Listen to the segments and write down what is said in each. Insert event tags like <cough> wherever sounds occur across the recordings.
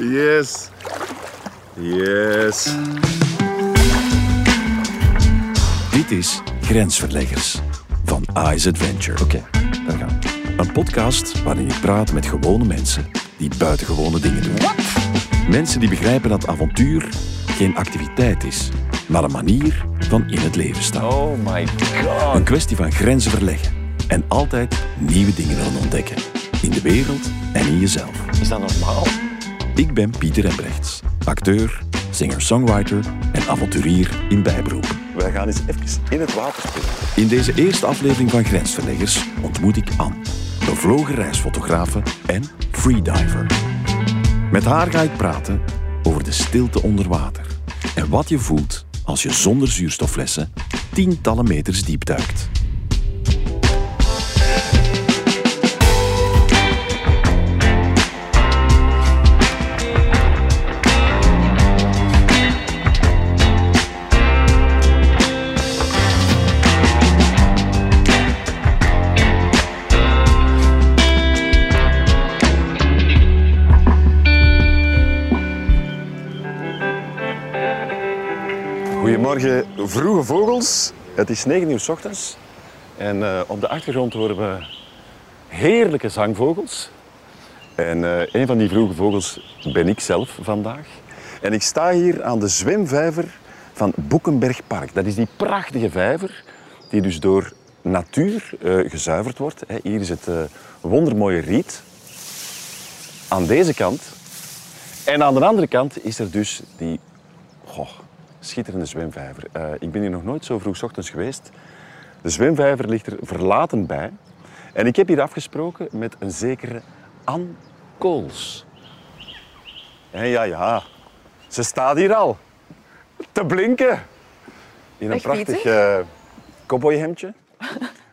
Yes. Yes. Dit is Grensverleggers van Ice Adventure. Oké, daar gaan we. Een podcast waarin ik praat met gewone mensen die buitengewone dingen doen. Mensen die begrijpen dat avontuur geen activiteit is, maar een manier van in het leven staan. Oh my god. Een kwestie van grenzen verleggen en altijd nieuwe dingen willen ontdekken. In de wereld en in jezelf. Is dat normaal? Ik ben Pieter Embrechts, acteur, singer-songwriter en avonturier in bijberoep. Wij gaan eens even in het water springen. In deze eerste aflevering van Grensverleggers ontmoet ik Anne, bevlogen reisfotografe en freediver. Met haar ga ik praten over de stilte onder water en wat je voelt als je zonder zuurstofflessen tientallen meters diep duikt. Goedemorgen, vroege vogels. Het is 9 uur s ochtends. En eh, op de achtergrond horen we heerlijke zangvogels. En eh, een van die vroege vogels ben ik zelf vandaag. En ik sta hier aan de zwemvijver van Boekenbergpark. Dat is die prachtige vijver die dus door natuur eh, gezuiverd wordt. Hier is het wondermooie riet. Aan deze kant. En aan de andere kant is er dus die schitterende zwemvijver. Eh, ik ben hier nog nooit zo vroeg ochtends geweest. De zwemvijver ligt er verlaten bij. En ik heb hier afgesproken met een zekere Anne Kools. En ja, ja, ze staat hier al. Te blinken. In een prachtig eh cowboyhemdje. <laughs>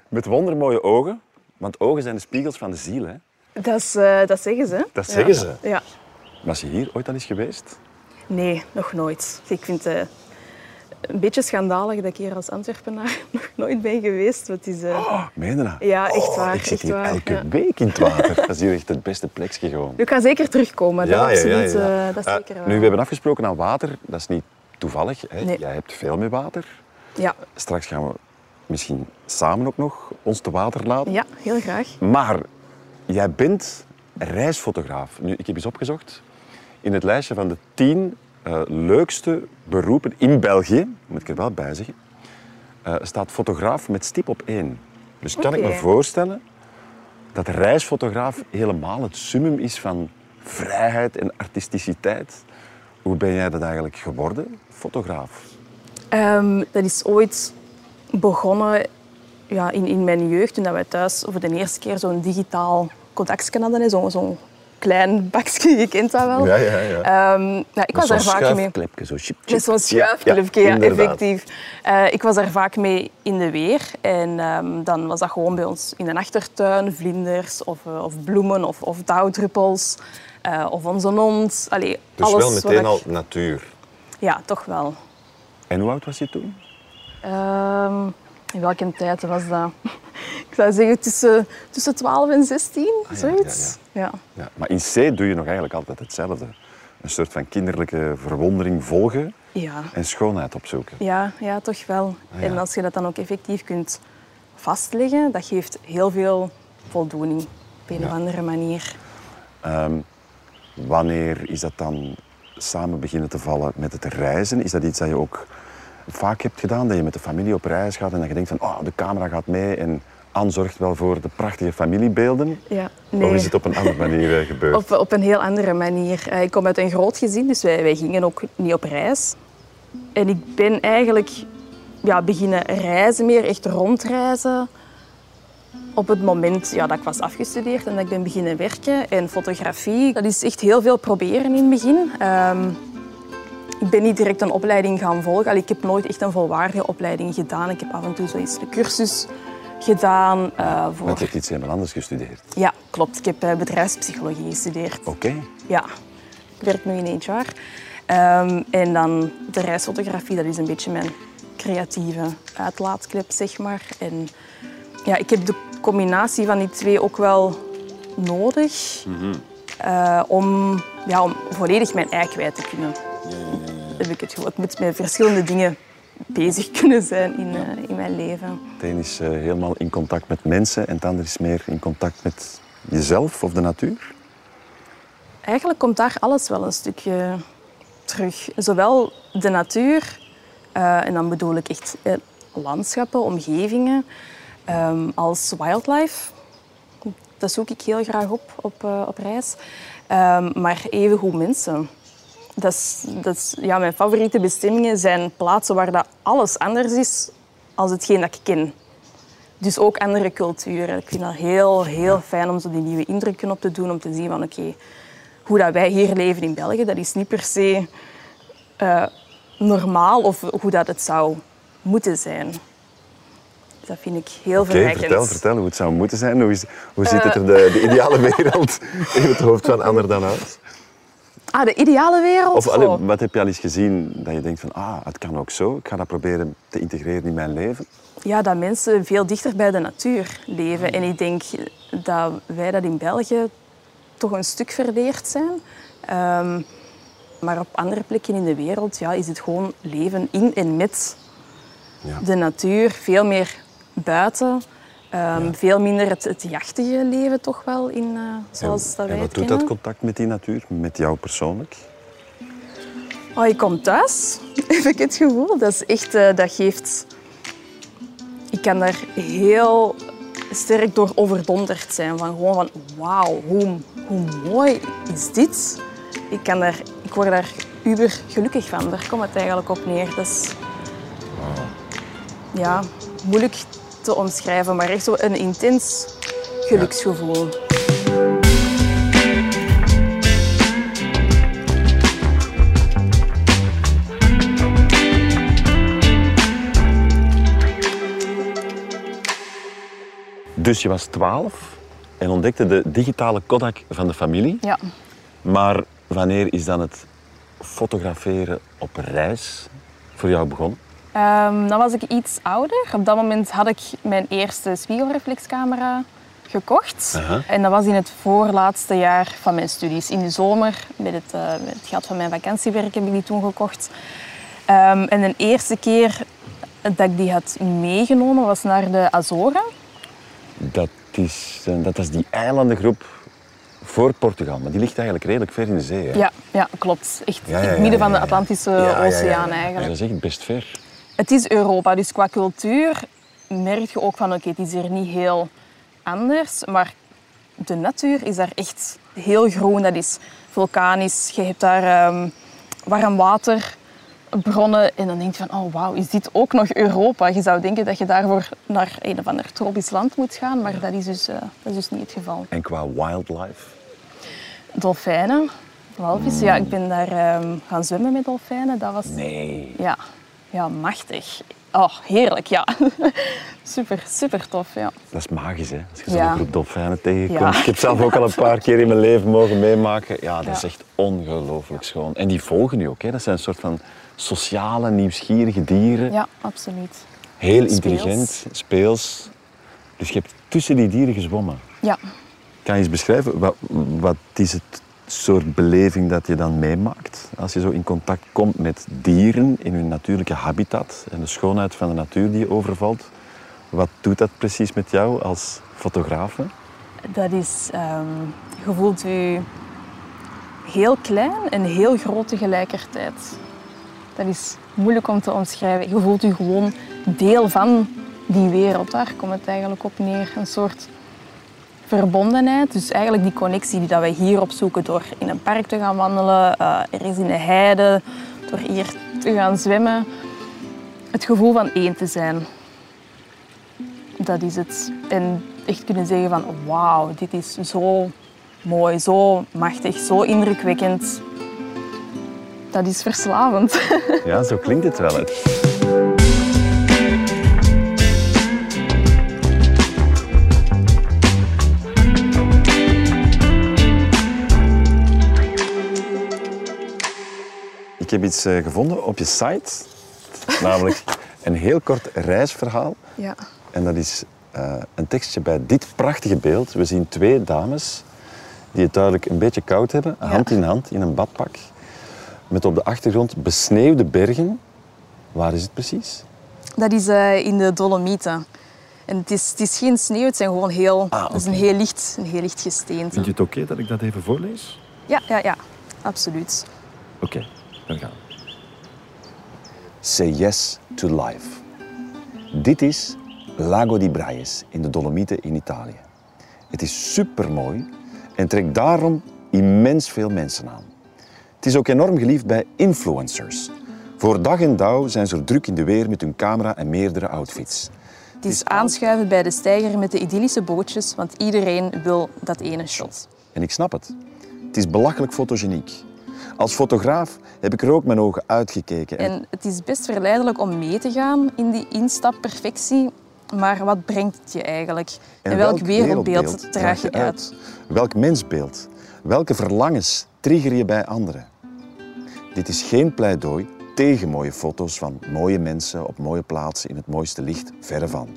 Met wondermooie ogen. Want ogen zijn de spiegels van de ziel. Hè? Dat, is, eh, dat zeggen ze. Dat Ja. zeggen ze. Ja. Was je hier ooit al eens geweest? Nee, nog nooit. Ik vind het een beetje schandalig dat ik hier als Antwerpenaar <laughs> nog nooit ben geweest. Het is, eh, Oh, meen je dat? Ja, echt Oh, waar, Ik zit hier waar, elke ja. week in het water. <laughs> Dat is hier echt het beste plekje gewoon. Je kan zeker terugkomen. dat absoluut. eh, dat is Eh, zeker wel. nu, we hebben afgesproken aan water. Dat is niet toevallig. Hè? Nee. Jij hebt veel met water. Ja. Straks gaan we misschien samen ook nog ons te water laten. ja, heel graag. Maar jij bent reisfotograaf. Nu, ik heb eens opgezocht. In het lijstje van de tien eh, leukste beroepen in België, moet ik er wel bij zeggen, eh, staat fotograaf met stip op één. Dus kan ik me voorstellen dat reisfotograaf helemaal het summum is van vrijheid en artisticiteit. Hoe ben jij dat eigenlijk geworden, fotograaf? Ehm, dat is ooit begonnen ja, in, in mijn jeugd, toen dat wij thuis voor de eerste keer zo'n digitaal contactje hadden. Zo'n zo'n klein bakje, je kent dat wel. ja, ja. Ehm, ja, ik was daar vaak mee. Zo chip, chip. Met zo'n Ja, schuifklepje, ja, inderdaad. effectief. Eh, ik was daar vaak mee in de weer. En ehm, dan was dat gewoon bij ons in de achtertuin. Vlinders of, eh, of bloemen of, of dauwdruppels. eh, of onze hond. Allee, Dus alles wel meteen ik- al natuur. Ja, toch wel. En hoe oud was je toen? Ehm, in welke tijd was dat? <laughs> ik zou zeggen tussen, tussen 12 en 16, Ah, ja, zoiets. Ja, Ja, maar in C doe je nog eigenlijk altijd hetzelfde. Een soort van kinderlijke verwondering volgen en schoonheid opzoeken. Ja, ja, toch wel. Ah. En als je dat dan ook effectief kunt vastleggen, dat geeft heel veel voldoening op een of andere manier. Ehm, wanneer is dat dan samen beginnen te vallen met het reizen? Is dat iets dat je ook vaak hebt gedaan? Dat je met de familie op reis gaat en dat je denkt van oh, de camera gaat mee en Anne zorgt wel voor de prachtige familiebeelden? Ja, Of is het op een andere <laughs> manier eh, gebeurd? Op, op een heel andere manier. Eh, Ik kom uit een groot gezin, dus wij, wij gingen ook niet op reis. En ik ben eigenlijk ja, beginnen reizen, meer echt rondreizen. Op het moment ja, dat ik was afgestudeerd en dat ik ben beginnen werken. En fotografie, dat is echt heel veel proberen in het begin. Ehm, ik ben niet direct een opleiding gaan volgen. Allee, ik heb nooit echt een volwaardige opleiding gedaan. Ik heb af en toe zo eens de cursus gedaan. eh, voor... Want je hebt iets helemaal anders gestudeerd. Ja, klopt. Ik heb eh, bedrijfspsychologie gestudeerd. Oké. Ja, ik werk nu in HR. Ehm, en dan de reisfotografie, dat is een beetje mijn creatieve uitlaatklep, zeg maar. En ja, ik heb de combinatie van die twee ook wel nodig. eh, om, ja, om volledig mijn ei kwijt te kunnen. Heb ik het gevoel. Ik moet met verschillende dingen bezig kunnen zijn in, eh, in mijn leven. Het een is eh, helemaal in contact met mensen en het ander is meer in contact met jezelf of de natuur. Eigenlijk komt daar alles wel een stukje terug. Zowel de natuur, eh, en dan bedoel ik echt eh, landschappen, omgevingen, ehm, als wildlife. Dat zoek ik heel graag op op, op reis. Ehm, maar evengoed mensen. Dat is, dat is, ja, mijn favoriete bestemmingen zijn plaatsen waar dat alles anders is als hetgeen dat ik ken. Dus ook andere culturen. Ik vind dat heel, heel fijn om zo die nieuwe indrukken op te doen. Om te zien van oké, hoe dat wij hier leven in België, dat is niet per se eh, normaal of hoe dat het zou moeten zijn. Dat vind ik heel Oké, verrijkend. vertel, vertel hoe het zou moeten zijn. Hoe, is, hoe ziet het er de, de ideale wereld in het hoofd van Ander dan uit? Ah, de ideale wereld? Of allee, Oh. wat heb je al eens gezien dat je denkt van ah, het kan ook zo. Ik ga dat proberen te integreren in mijn leven. Ja, dat mensen veel dichter bij de natuur leven. En ik denk dat wij dat in België toch een stuk verleerd zijn. Ehm, maar op andere plekken in de wereld ja, is het gewoon leven in en met Ja. de natuur. Veel meer buiten. Ehm, Veel minder het, het jachtige leven toch wel, in, eh, zoals dat wij en wat doet dat contact met die natuur, met jou persoonlijk? Oh, ik kom thuis, <laughs> heb ik het gevoel. Dat is echt, eh, dat geeft... Ik kan daar heel sterk door overdonderd zijn. Van gewoon van, wauw, hoe, hoe mooi is dit? Ik, kan daar, ik word daar uber gelukkig van. Daar komt het eigenlijk op neer. Dat is ja, moeilijk te omschrijven, maar echt zo een intens geluksgevoel. Dus je was 12 en ontdekte de digitale Kodak van de familie. Ja. Maar wanneer is dan het fotograferen op reis voor jou begonnen? Ehm, dan was ik iets ouder. Op dat moment had ik mijn eerste spiegelreflexcamera gekocht. En dat was in het voorlaatste jaar van mijn studies. In de zomer, met het, eh, met het geld van mijn vakantiewerk, heb ik die toen gekocht. Ehm, en de eerste keer dat ik die had meegenomen was naar de Azoren. Dat is, eh, dat is die eilandengroep voor Portugal, maar die ligt eigenlijk redelijk ver in de zee. Hè? Ja, ja klopt. Echt Ja, ja, in het midden van de. Atlantische. Oceaan eigenlijk. dat is echt best ver. Het is Europa, dus qua cultuur merk je ook van oké, het is hier niet heel anders, maar de natuur is daar echt heel groen. Dat is vulkanisch. Je hebt daar ehm, warm waterbronnen en dan denk je van oh wauw, is dit ook nog Europa? Je zou denken dat je daarvoor naar een of ander tropisch land moet gaan, maar dat is dus, eh, dat is dus niet het geval. En qua wildlife? Dolfijnen, walvissen. Ja, ik ben daar ehm, gaan zwemmen met dolfijnen. Dat was Nee. ja, ja, machtig. Oh, heerlijk, ja. <laughs> super, super tof, ja. Dat is magisch, hè? Als je zo'n Ja. groep dolfijnen tegenkomt. Ja. Ik heb zelf ook al een paar keer in mijn leven mogen meemaken. Ja, dat Ja. is echt ongelooflijk schoon. En die volgen je ook, hè? Dat zijn een soort van sociale, nieuwsgierige dieren. Ja, absoluut. Heel Speels. intelligent, speels. Dus je hebt tussen die dieren gezwommen. Ja. Kan je eens beschrijven, wat, wat is het soort beleving dat je dan meemaakt? Als je zo in contact komt met dieren in hun natuurlijke habitat en de schoonheid van de natuur die je overvalt. Wat doet dat precies met jou als fotograaf? Dat is, ehm, je voelt je heel klein en heel groot tegelijkertijd. Dat is moeilijk om te omschrijven. Je voelt je gewoon deel van die wereld. Daar komt het eigenlijk op neer. Een soort verbondenheid. Dus eigenlijk die connectie die dat wij hier opzoeken door in een park te gaan wandelen, eh ergens in de heide, door hier te gaan zwemmen. Het gevoel van één te zijn. Dat is het. En echt kunnen zeggen van wauw, dit is zo mooi, zo machtig, zo indrukwekkend. Dat is verslavend. <laughs> Ja, zo klinkt het wel. hè. Ik heb iets eh, gevonden op je site, namelijk een heel kort reisverhaal. Ja. En dat is eh, een tekstje bij dit prachtige beeld. We zien twee dames die het duidelijk een beetje koud hebben, hand in hand in een badpak. Met op de achtergrond besneeuwde bergen. Waar is het precies? Dat is eh, in de Dolomieten. En het is, het is geen sneeuw, het zijn gewoon heel, Ah, het is een heel licht, een heel licht gesteente. Vind je het oké dat ik dat even voorlees? Ja, ja, ja, absoluut. Oké, gaan. Say yes to life. Dit is Lago di Braies in de Dolomieten in Italië. Het is supermooi en trekt daarom immens veel mensen aan. Het is ook enorm geliefd bij influencers. Voor dag en dauw zijn ze er druk in de weer met hun camera en meerdere outfits. Het is aanschuiven bij de steiger met de idyllische bootjes, want iedereen wil dat ene shot. En ik snap het. Het is belachelijk fotogeniek. Als fotograaf heb ik er ook mijn ogen uitgekeken. En het is best verleidelijk om mee te gaan in die instapperfectie, maar wat brengt het je eigenlijk? En, welk, wereldbeeld draag je uit? Welk mensbeeld? Welke verlangens trigger je bij anderen? Dit is geen pleidooi tegen mooie foto's van mooie mensen op mooie plaatsen in het mooiste licht, verre van.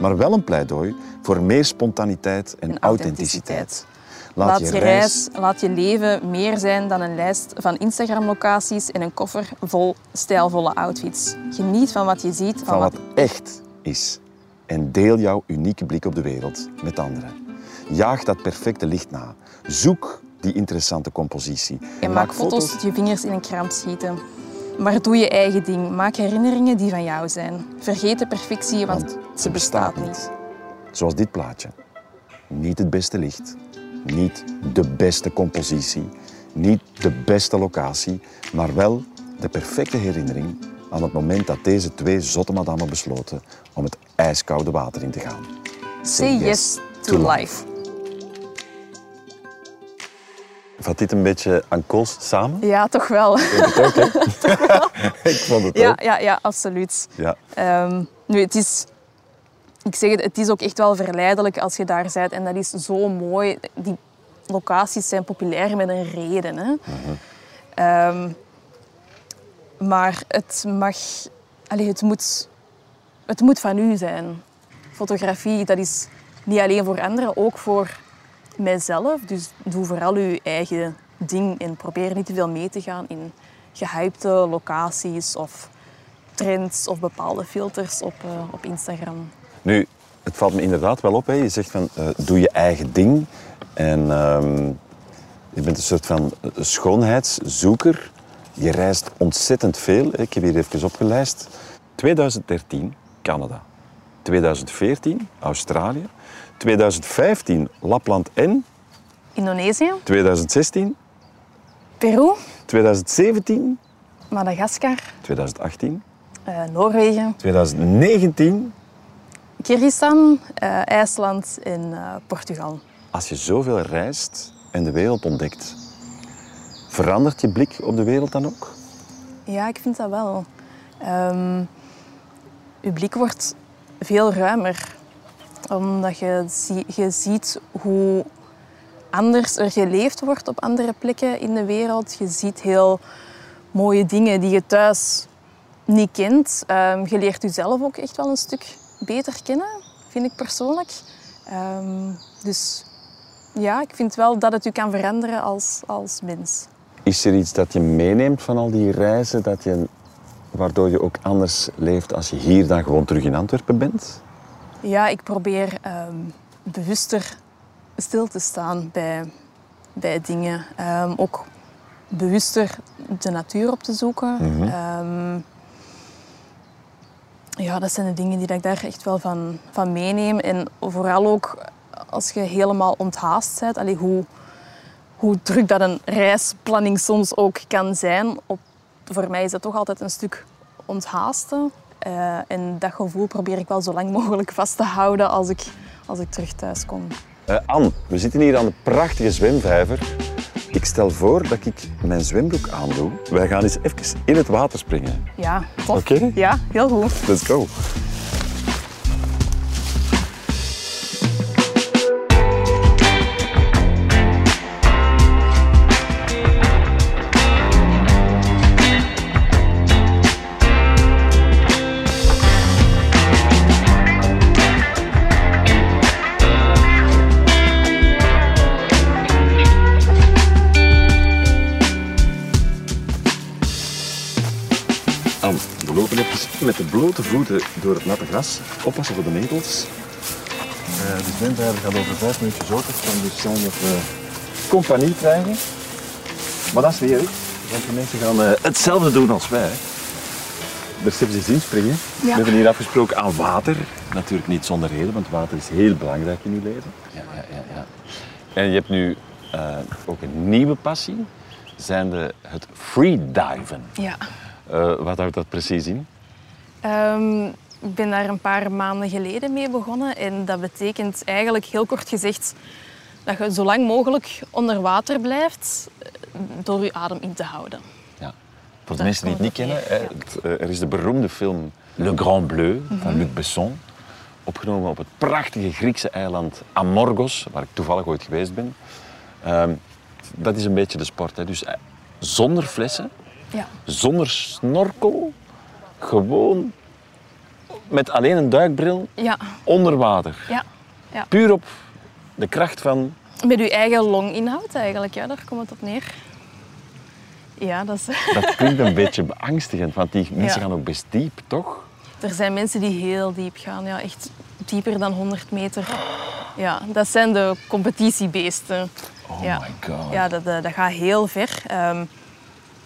Maar wel een pleidooi voor meer spontaniteit en, En authenticiteit. Laat, je reis, laat je leven meer zijn dan een lijst van Instagram-locaties en een koffer vol stijlvolle outfits. Geniet van wat je ziet, van, van wat wat echt is. En deel jouw unieke blik op de wereld met anderen. Jaag dat perfecte licht na. Zoek die interessante compositie. En maak foto's dat je vingers in een kramp schieten. Maar doe je eigen ding. Maak herinneringen die van jou zijn. Vergeet de perfectie, want, Want ze bestaat niet. Zoals dit plaatje. Niet het beste licht, niet de beste compositie, niet de beste locatie, maar wel de perfecte herinnering aan het moment dat deze twee zotte madammen besloten om het ijskoude water in te gaan. Say yes to life. Vat dit een beetje aan kools samen? Ja, toch wel. <laughs> <laughs> Ik vond het Ja, ook. ja, ja absoluut. Ja. Ehm, nu, het is... Ik zeg het, het is ook echt wel verleidelijk als je daar bent. En dat is zo mooi. Die locaties zijn populair met een reden. Hè? Ehm, maar het mag... Allee, het, moet, het moet van u zijn. Fotografie, dat is niet alleen voor anderen, ook voor mijzelf. Dus doe vooral uw eigen ding en probeer niet te veel mee te gaan in gehypte locaties of trends of bepaalde filters op, eh, op Instagram. Nu, het valt me inderdaad wel op. Hè. Je zegt van, eh, doe je eigen ding. En ehm, je bent een soort van eh, schoonheidszoeker. Je reist ontzettend veel. Ik heb hier even opgelijst. 2013, Canada. 2014, Australië. 2015, Lapland en. Indonesië, 2016, Peru, 2017, Madagaskar, 2018, eh, Noorwegen, 2019. Kyrgyzstan, eh, IJsland en eh, Portugal. Als je zoveel reist en de wereld ontdekt, verandert je blik op de wereld dan ook? Ja, ik vind dat wel. Ehm uw blik wordt veel ruimer. Omdat je, zie- je ziet hoe anders er geleefd wordt op andere plekken in de wereld. Je ziet heel mooie dingen die je thuis niet kent. Ehm, je leert jezelf ook echt wel een stuk beter kennen, vind ik persoonlijk. Ehm, dus ja, ik vind wel dat het u kan veranderen als, als mens. Is er iets dat je meeneemt van al die reizen, dat je, waardoor je ook anders leeft als je hier dan gewoon terug in Antwerpen bent? Ja, ik probeer ehm, bewuster stil te staan bij, bij dingen. Ehm, ook bewuster de natuur op te zoeken. Ehm, ja, dat zijn de dingen die ik daar echt wel van, van meeneem. En vooral ook als je helemaal onthaast bent, allee, hoe, hoe druk dat een reisplanning soms ook kan zijn. Op, voor mij is dat toch altijd een stuk onthaasten. Eh, en dat gevoel probeer ik wel zo lang mogelijk vast te houden als ik, als ik terug thuis kom. Eh Anne, we zitten hier aan de prachtige zwemvijver. Ik stel voor dat ik mijn zwembroek aandoe. Wij gaan eens even in het water springen. Ja, tof. Oké. Ja, heel goed. Let's go. Blote voeten door het natte gras. Oppassen voor de netels. Uh, de zwemvijver gaat over vijf minuutjes open. Het kan dus zijn dat we compagnie krijgen. Maar dat is weer, want de mensen gaan uh, hetzelfde doen als wij. De recepties inspringen. Ja. We hebben hier afgesproken aan water. Natuurlijk niet zonder reden, want water is heel belangrijk in uw leven. Ja, ja, ja, ja. En je hebt nu uh, ook een nieuwe passie, zijnde het freediven. Ja. Uh, wat houdt dat precies in? Um, ik ben daar een paar maanden geleden mee begonnen. En dat betekent eigenlijk heel kort gezegd dat je zo lang mogelijk onder water blijft door je adem in te houden. Ja. Voor de mensen die het niet kennen, het, uh, er is de beroemde film Le Grand Bleu van Luc Besson. Opgenomen op het prachtige Griekse eiland Amorgos, waar ik toevallig ooit geweest ben. Um, dat is een beetje de sport. Hè. Dus zonder flessen, ja. zonder snorkel, gewoon met alleen een duikbril ja. onder water. Ja. ja. Puur op de kracht van... Met je eigen longinhoud eigenlijk, ja, daar komt het op neer. Ja, dat is... <laughs> Dat klinkt een beetje beangstigend, want die mensen Ja. gaan ook best diep, toch? Er zijn mensen die heel diep gaan, ja, echt dieper dan 100 meter. Ja, dat zijn de competitiebeesten. Oh ja. my god. Ja, dat, eh, dat gaat heel ver. Ehm,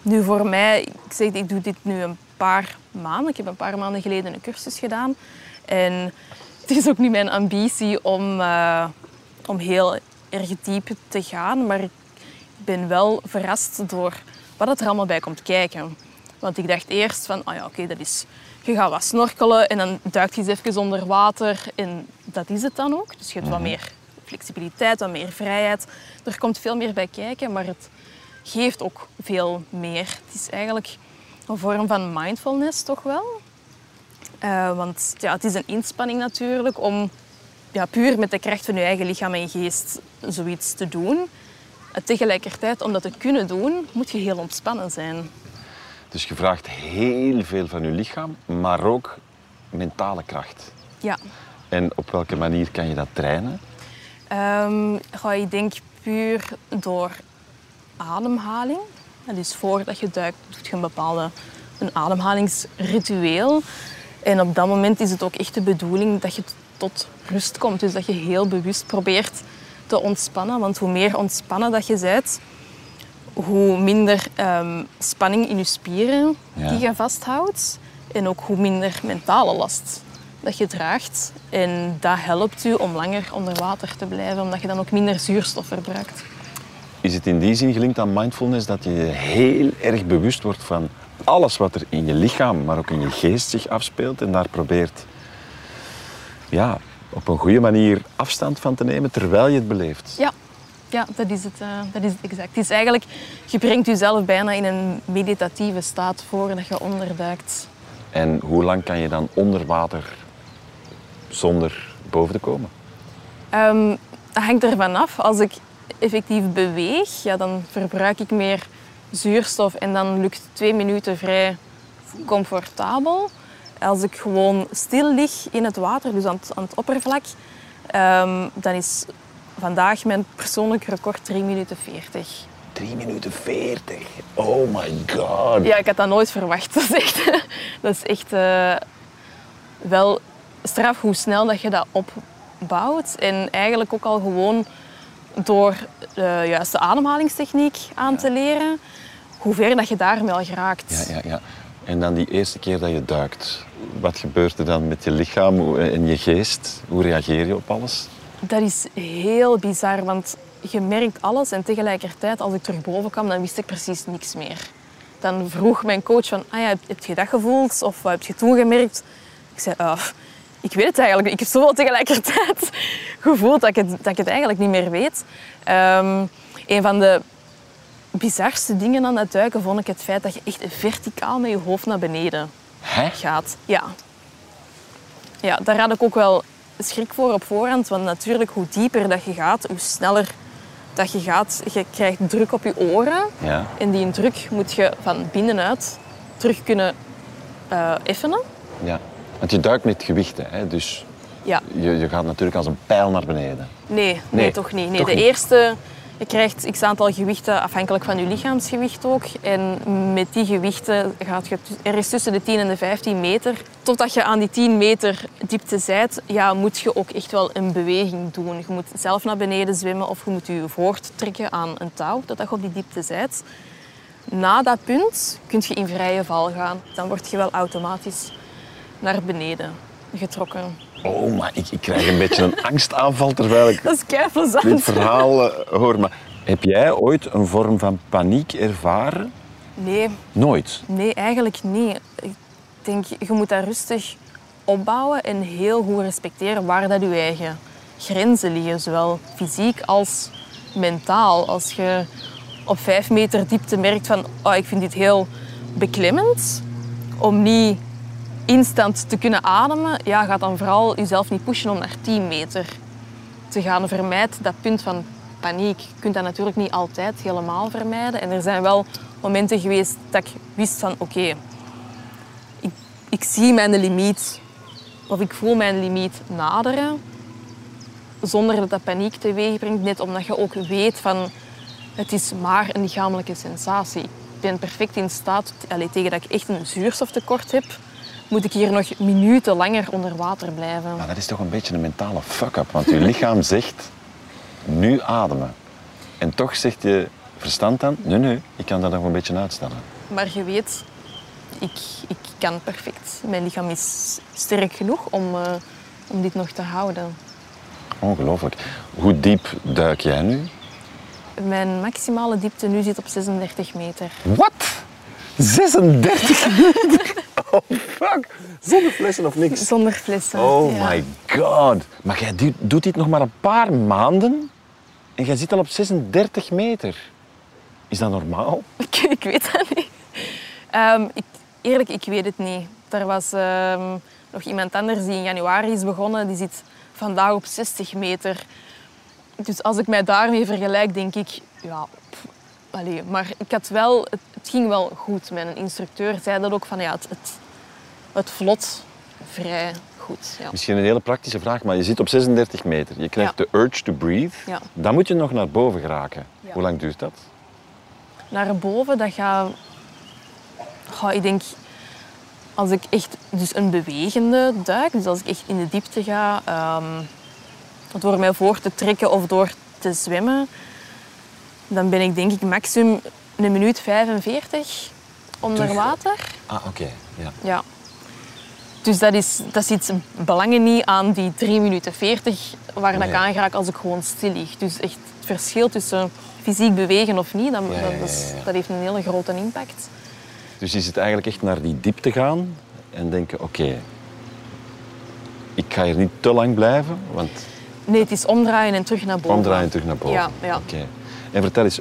nu voor mij, ik zeg, ik doe dit nu een paar maanden. Ik heb een paar maanden geleden een cursus gedaan. En het is ook niet mijn ambitie om, eh, om heel erg diep te gaan. Maar ik ben wel verrast door wat er allemaal bij komt kijken. Want ik dacht eerst van, oh ja, oké, dat is... Je gaat wat snorkelen en dan duikt je eens even onder water. En dat is het dan ook. Dus je hebt wat meer flexibiliteit, wat meer vrijheid. Er komt veel meer bij kijken, maar het geeft ook veel meer. Het is eigenlijk een vorm van mindfulness, toch wel? Eh, want ja, het is een inspanning natuurlijk om ja, puur met de kracht van je eigen lichaam en geest zoiets te doen. En tegelijkertijd, om dat te kunnen doen, moet je heel ontspannen zijn. Dus je vraagt heel veel van je lichaam, maar ook mentale kracht. Ja. En op welke manier kan je dat trainen? Goh, ik denk puur door ademhaling. En Dus voordat je duikt, doe je een bepaalde een ademhalingsritueel. En op dat moment is het ook echt de bedoeling dat je tot rust komt. Dus dat je heel bewust probeert te ontspannen. Want hoe meer ontspannen dat je bent, hoe minder ehm, spanning in je spieren Ja. die je vasthoudt. En ook hoe minder mentale last dat je draagt. En dat helpt u om langer onder water te blijven, omdat je dan ook minder zuurstof verbruikt. Is het in die zin gelinkt aan mindfulness dat je heel erg bewust wordt van alles wat er in je lichaam, maar ook in je geest zich afspeelt en daar probeert ja, op een goede manier afstand van te nemen terwijl je het beleeft? Ja, ja dat, is het, eh, dat is het exact. Het is eigenlijk, je brengt jezelf bijna in een meditatieve staat voordat je onderduikt. En hoe lang kan je dan onder water zonder boven te komen? Ehm, dat hangt ervan af. Als ik effectief beweeg, ja, dan verbruik ik meer zuurstof en dan lukt twee minuten vrij comfortabel. Als ik gewoon stil lig in het water, dus aan het, aan het oppervlak, ehm, dan is vandaag mijn persoonlijk record 3 minuten 40. 3 minuten 40. Oh my god. Ja, ik had dat nooit verwacht. <laughs> Dat is echt, dat is echt eh, wel straf hoe snel dat je dat opbouwt. En eigenlijk ook al gewoon door de juiste ademhalingstechniek aan te leren, hoe ver dat je daarmee al geraakt. Ja, ja, ja. En dan die eerste keer dat je duikt, wat gebeurt er dan met je lichaam en je geest? Hoe reageer je op alles? Dat is heel bizar, want je merkt alles en tegelijkertijd als ik terug boven kwam, dan wist ik precies niks meer. Dan vroeg mijn coach van, ah ja, heb- je dat gevoeld of wat heb je toen gemerkt? Ik zei, "Ah, ik weet het eigenlijk. Ik heb zoveel tegelijkertijd <laughs> gevoeld dat ik het, dat ik het eigenlijk niet meer weet. Ehm, een van de bizarste dingen aan het duiken vond ik het feit dat je echt verticaal met je hoofd naar beneden Hè? gaat. Ja. Ja, daar had ik ook wel schrik voor op voorhand. Want natuurlijk, hoe dieper dat je gaat, hoe sneller dat je gaat. Je krijgt druk op je oren. Ja. En die druk moet je van binnenuit terug kunnen eh, effenen. ja. Want je duikt met gewichten, hè? dus Ja. je, je gaat natuurlijk als een pijl naar beneden. Nee, nee, Nee, toch niet. Nee, toch de niet. eerste Je krijgt x aantal gewichten afhankelijk van je lichaamsgewicht ook. En met die gewichten gaat je tu- ergens tussen de 10 en de 15 meter. Totdat je aan die 10 meter diepte zijt, ja, moet je ook echt wel een beweging doen. Je moet zelf naar beneden zwemmen of je moet je voorttrekken aan een touw totdat je op die diepte zijt. Na dat punt kun je in vrije val gaan. Dan word je wel automatisch naar beneden getrokken. Oh, maar ik, ik krijg een beetje een angstaanval terwijl ik Dat is dit verhaal eh, hoor. Maar heb jij ooit een vorm van paniek ervaren? Nee, Nooit. Nee, eigenlijk niet. Ik denk, je moet dat rustig opbouwen en heel goed respecteren waar dat je eigen grenzen liggen. Zowel fysiek als mentaal. Als je op vijf meter diepte merkt van oh, ik vind dit heel beklemmend om niet instant te kunnen ademen, ja, ga dan vooral jezelf niet pushen om naar 10 meter te gaan. Vermijd dat punt van paniek. Je kunt dat natuurlijk niet altijd helemaal vermijden. En er zijn wel momenten geweest dat ik wist van oké, ik, zie mijn limiet of ik voel mijn limiet naderen. Zonder dat dat paniek teweeg brengt. Net omdat je ook weet van het is maar een lichamelijke sensatie. Ik ben perfect in staat, allee, tegen dat ik echt een zuurstoftekort heb, moet ik hier nog minuten langer onder water blijven. Maar dat is toch een beetje een mentale fuck-up. Want je <laughs> lichaam zegt, nu ademen. En toch zegt je verstand dan, nee, nee, ik kan dat nog een beetje uitstellen. Maar je weet, ik, ik kan perfect. Mijn lichaam is sterk genoeg om, eh, om dit nog te houden. Ongelooflijk. Hoe diep duik jij nu? Mijn maximale diepte nu zit op 36 meter. Wat? 36 meter? <laughs> <laughs> Oh, fuck. Zonder flessen of niks? Zonder flessen. Oh ja. my god. Maar jij doet- dit nog maar een paar maanden en jij zit al op 36 meter. Is dat normaal? <laughs> Ik, ik weet dat niet. Ehm, ik, eerlijk, ik weet het niet. Er was ehm, nog iemand anders die in januari is begonnen. Die zit vandaag op 60 meter. Dus als ik mij daarmee vergelijk, denk ik... Ja, allee, maar ik had wel... Het, het ging wel goed. Mijn instructeur zei dat ook. Van, ja, het, het, het vlot vrij goed. Ja. Misschien een hele praktische vraag, maar je zit op 36 meter. Je krijgt Ja. de urge to breathe. Ja. Dan moet je nog naar boven geraken. Hoe lang duurt dat? naar boven, dat gaat... Goh, ik denk, als ik echt dus een bewegende duik, dus als ik echt in de diepte ga, ehm, door mij voor te trekken of door te zwemmen, dan ben ik denk ik maximum een minuut 45 onder Terug? water. Ah, oké. Ja. Ja. Dus dat is, dat is iets belangen niet aan die 3 minuten 40 waar dat Nee. ik aan raak als ik gewoon stil lig. Dus echt het verschil tussen fysiek bewegen of niet, dat, Ja, dat, is- heeft een hele grote impact. Dus je zit eigenlijk echt naar die diepte gaan en denken, oké, ik ga hier niet te lang blijven, want Nee, het is omdraaien en terug naar boven. omdraaien terug naar boven. Ja, ja. Oké. En vertel eens,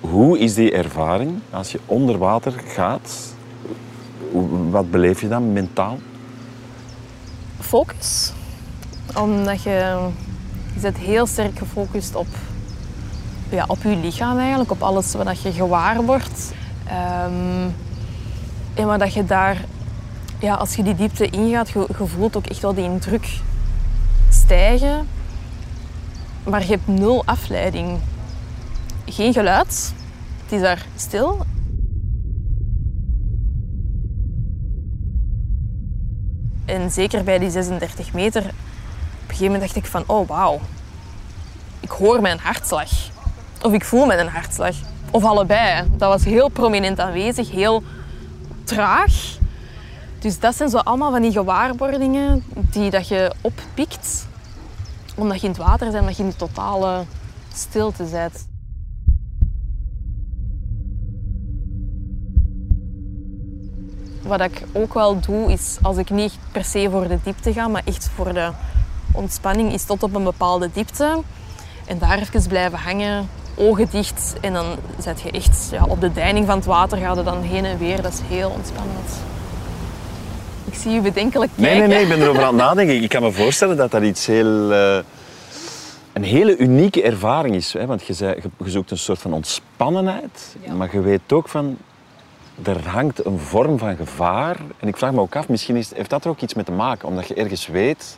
hoe is die ervaring als je onder water gaat? Wat beleef je dan mentaal? Focus. Omdat je, je heel sterk gefocust op, ja, op je lichaam eigenlijk, op alles wat je gewaar wordt. Ehm, en maar dat je daar, ja, als je die diepte ingaat, je, je voelt ook echt wel die druk stijgen. Maar je hebt nul afleiding. Geen geluid. Het is daar stil. En zeker bij die 36 meter, op een gegeven moment dacht ik van, oh wauw, ik hoor mijn hartslag. Of ik voel mijn hartslag. Of allebei. Dat was heel prominent aanwezig, heel traag. Dus dat zijn zo allemaal van die gewaarwordingen die dat je oppikt. Omdat je in het water bent, omdat je in de totale stilte bent. Wat ik ook wel doe, is als ik niet per se voor de diepte ga, maar echt voor de ontspanning, is tot op een bepaalde diepte. En daar even blijven hangen, ogen dicht. En dan zet je echt ja, op de deining van het water, ga je dan heen en weer. Dat is heel ontspannend. Ik zie u bedenkelijk Nee, kijken. nee, nee, ik ben erover aan het nadenken. Ik kan me voorstellen dat dat iets heel... eh, een hele unieke ervaring is. Hè? Want je, zei, je- je zoekt een soort van ontspannenheid, Ja. maar je weet ook van... Er hangt een vorm van gevaar. En ik vraag me ook af, misschien is, heeft dat er ook iets mee te maken. Omdat je ergens weet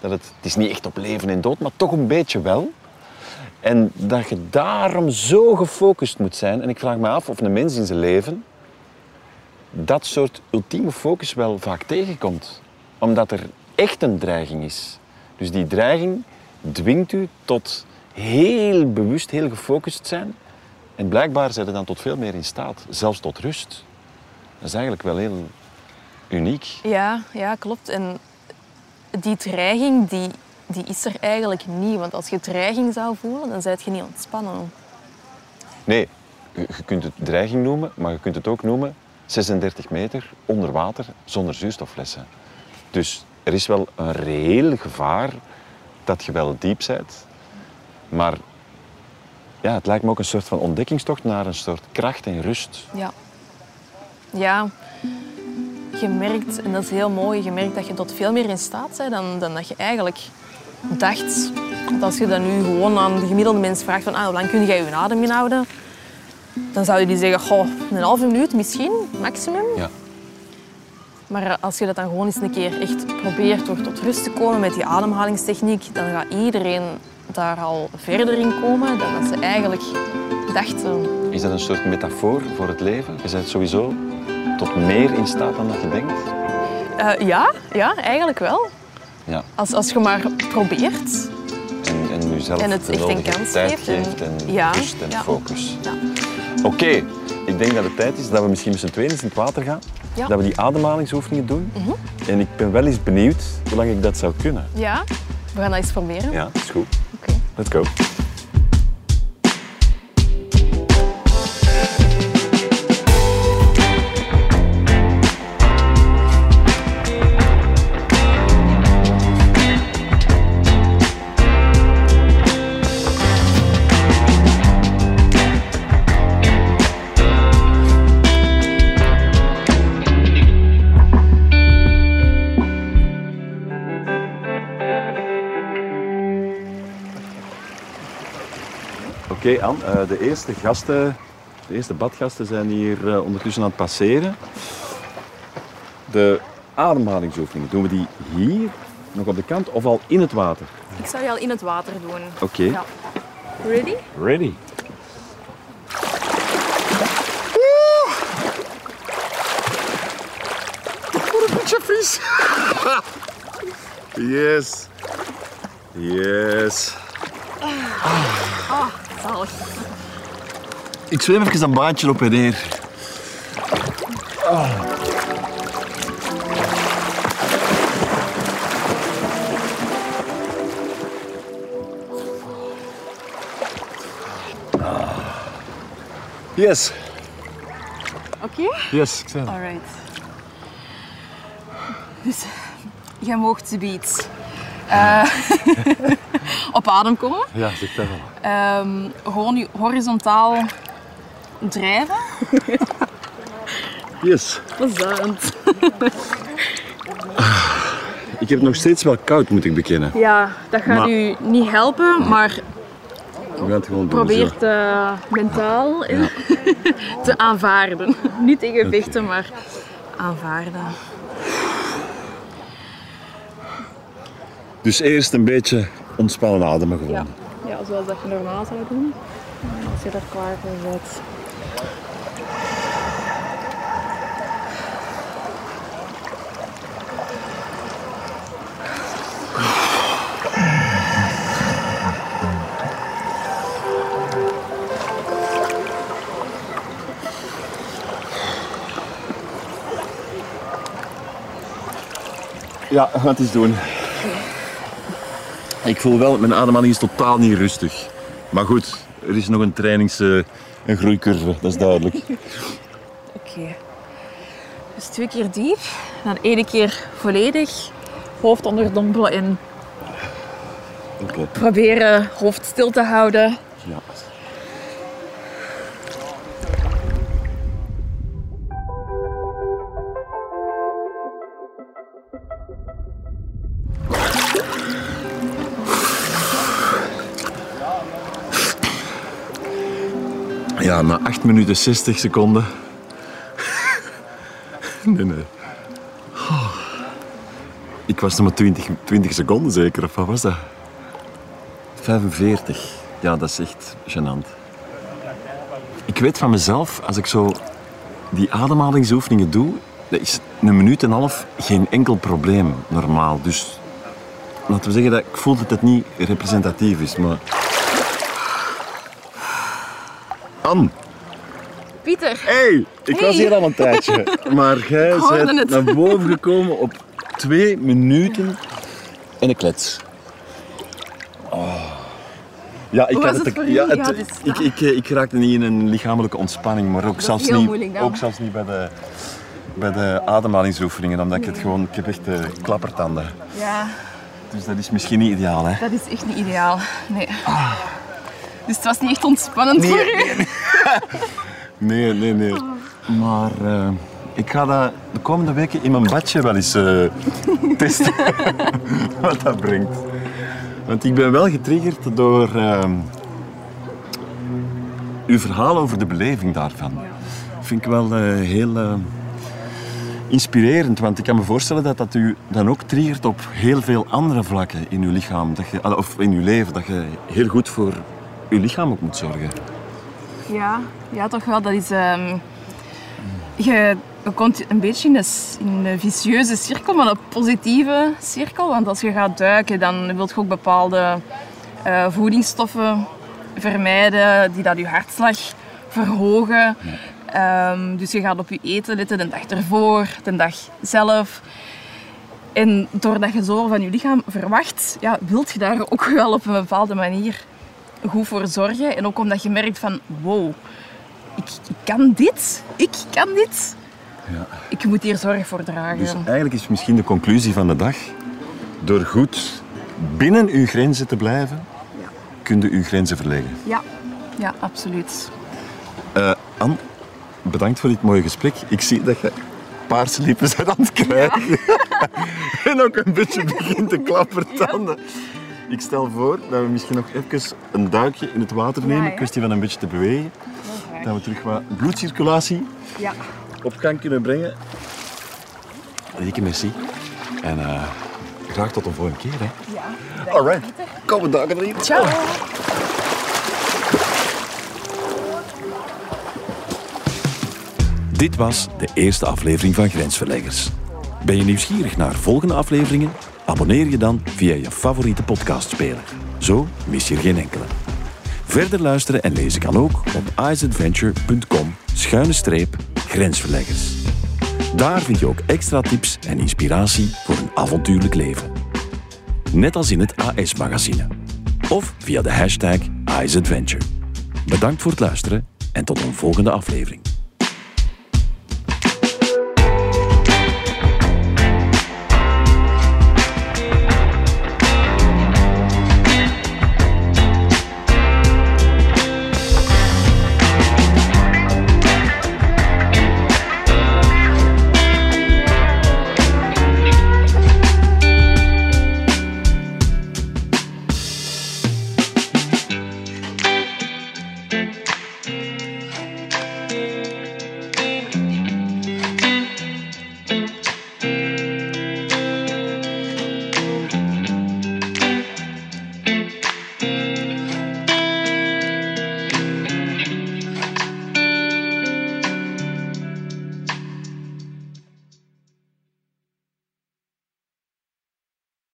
dat het... Het is niet echt op leven en dood, maar toch een beetje wel. En dat je daarom zo gefocust moet zijn. En ik vraag me af of een mens in zijn leven dat soort ultieme focus wel vaak tegenkomt. Omdat er echt een dreiging is. Dus die dreiging dwingt u tot heel bewust, heel gefocust zijn. En blijkbaar zijn er dan tot veel meer in staat, zelfs tot rust. Dat is eigenlijk wel heel uniek. Ja, ja, klopt. En die dreiging die, die is er eigenlijk niet. Want als je dreiging zou voelen, dan zijt je niet ontspannen. Nee, je je kunt het dreiging noemen, maar je kunt het ook noemen 36 meter onder water zonder zuurstofflessen. Dus er is wel een reëel gevaar dat je wel diep bent. Maar ja, het lijkt me ook een soort van ontdekkingstocht naar een soort kracht en rust. Ja. Ja. Je merkt, en dat is heel mooi, je merkt dat je tot veel meer in staat bent dan, dan dat je eigenlijk dacht. Want als je dan nu gewoon aan de gemiddelde mens vraagt van ah, hoe lang kun jij je adem inhouden, dan zou je die zeggen, goh, een halve minuut misschien, maximum. Ja. Maar als je dat dan gewoon eens een keer echt probeert door tot rust te komen met die ademhalingstechniek, dan gaat iedereen daar al verder in komen dan dat ze eigenlijk dachten. Is dat een soort metafoor voor het leven? Je bent sowieso tot meer in staat dan dat je denkt. Eh, ja, ja, eigenlijk wel. Ja. Als, als je maar probeert. En, en jezelf En het de echt een kans tijd geeft en- en Ja, rust en ja. focus. Ja. Oké, ik denk dat het tijd is dat we misschien met z'n tweeën eens in het water gaan. Ja. Dat we die ademhalingsoefeningen doen. En ik ben wel eens benieuwd hoe lang ik dat zou kunnen. ja, we gaan dat eens proberen. Ja, is goed. Let's go. Oké, Anne, eh, de eerste gasten, de eerste badgasten zijn hier eh, ondertussen aan het passeren. De ademhalingsoefeningen, doen we die hier, nog op de kant of al in het water? Ik zou je al in het water doen. Oké, Ja. Ready? ready. Wat een beetje vis. Yes. Yes. Zalig. Ik zweem even een baantje op en neer. Yes, Oké? yes, ik zei. Alright. Dus jij moogt zoiets eh <laughs> op adem komen. Ja, zeg dat wel. Ehm, gewoon horizontaal drijven. <laughs> Yes. Plezant. Ik heb het nog steeds wel koud, moet ik bekennen. Ja, dat gaat Maar- u niet helpen, maar We gaan het gewoon doen. probeer het eh, mentaal <laughs> te aanvaarden. <laughs> Niet tegen vechten, maar aanvaarden. Dus eerst een beetje ontspannen ademen gewoon. Ja. ja, zoals dat je normaal zou doen. Als je er klaar voor bent. Ja, het eens doen. Ik voel wel, mijn ademhaling is totaal niet rustig. Maar goed, er is nog een trainings... eh, een groeicurve, dat is duidelijk. <laughs> Oké. Dus twee keer diep. Dan één keer volledig. Hoofd onderdompelen en Oké. proberen hoofd stil te houden. Ja. Na 8 minuten 60 seconden. <laughs> nee, nee. Oh. Ik was nog maar 20, 20 seconden zeker, of wat was dat? 45. Ja, dat is echt gênant. Ik weet van mezelf, als ik zo die ademhalingsoefeningen doe, dat is een minuut en een half geen enkel probleem, normaal. Dus laten we zeggen dat ik voel dat het niet representatief is, maar... Pieter, hey, ik was hier al een tijdje, <laughs> maar jij bent het. naar boven gekomen op twee minuten en een klets. Oh. Ja, ik, had het ja, dus- ik, ik, eh, ik raakte niet in een lichamelijke ontspanning, maar ook, zelfs, niet, moeilijk ook zelfs niet bij de, bij de ademhalingsoefeningen, omdat ik het gewoon, ik heb echt eh, klappertanden. ja, Dus dat is misschien niet ideaal, hè? dat is echt niet ideaal. Nee. Dus het was niet echt ontspannend voor u? Nee, <laughs> nee, nee. Maar eh, ik ga dat de komende weken in mijn badje wel eens eh, testen. <laughs> wat dat brengt. Want ik ben wel getriggerd door ehm, uw verhaal over de beleving daarvan. Vind ik wel eh, heel inspirerend. Want ik kan me voorstellen dat dat u dan ook triggert op heel veel andere vlakken in uw lichaam. Dat je, of in uw leven. Dat je heel goed voor uw lichaam ook moet zorgen. Ja, ja, toch wel. Dat is... ehm, je, je komt een beetje in een, s- in een vicieuze cirkel, maar een positieve cirkel. Want als je gaat duiken, dan wil je ook bepaalde eh, voedingsstoffen vermijden die dat je hartslag verhogen. Ehm, dus je gaat op je eten letten de dag ervoor, de dag zelf. En doordat je zo van je lichaam verwacht, ja, wilt je daar ook wel op een bepaalde manier goed voor zorgen. En ook omdat je merkt van, wow, ik, ik kan dit, ik kan dit. Ja. Ik moet hier zorg voor dragen. Dus eigenlijk is misschien de conclusie van de dag, door goed binnen uw grenzen te blijven, Ja. kun je uw grenzen verleggen. Ja, ja, absoluut. Eh Anne, bedankt voor dit mooie gesprek. Ik zie dat je paarse lippen bent aan het krijgen. <laughs> en ook een beetje begint te klappertanden. Ik stel voor dat we misschien nog even een duikje in het water nemen. Ja, kwestie van een beetje te bewegen. Dat we terug wat bloedcirculatie Ja. op gang kunnen brengen. Dikke merci. En eh, graag tot een volgende keer. Hè. ja. Alright, kom erin. Ciao. Dit was de eerste aflevering van Grensverleggers. Ben je nieuwsgierig naar volgende afleveringen? Abonneer je dan via je favoriete podcastspeler. Zo mis je geen enkele. Verder luisteren en lezen kan ook op isadventure.com schuine streep grensverleggers. Daar vind je ook extra tips en inspiratie voor een avontuurlijk leven. Net als in het AS-magazine. Of via de hashtag IceAdventure. Bedankt voor het luisteren en tot een volgende aflevering.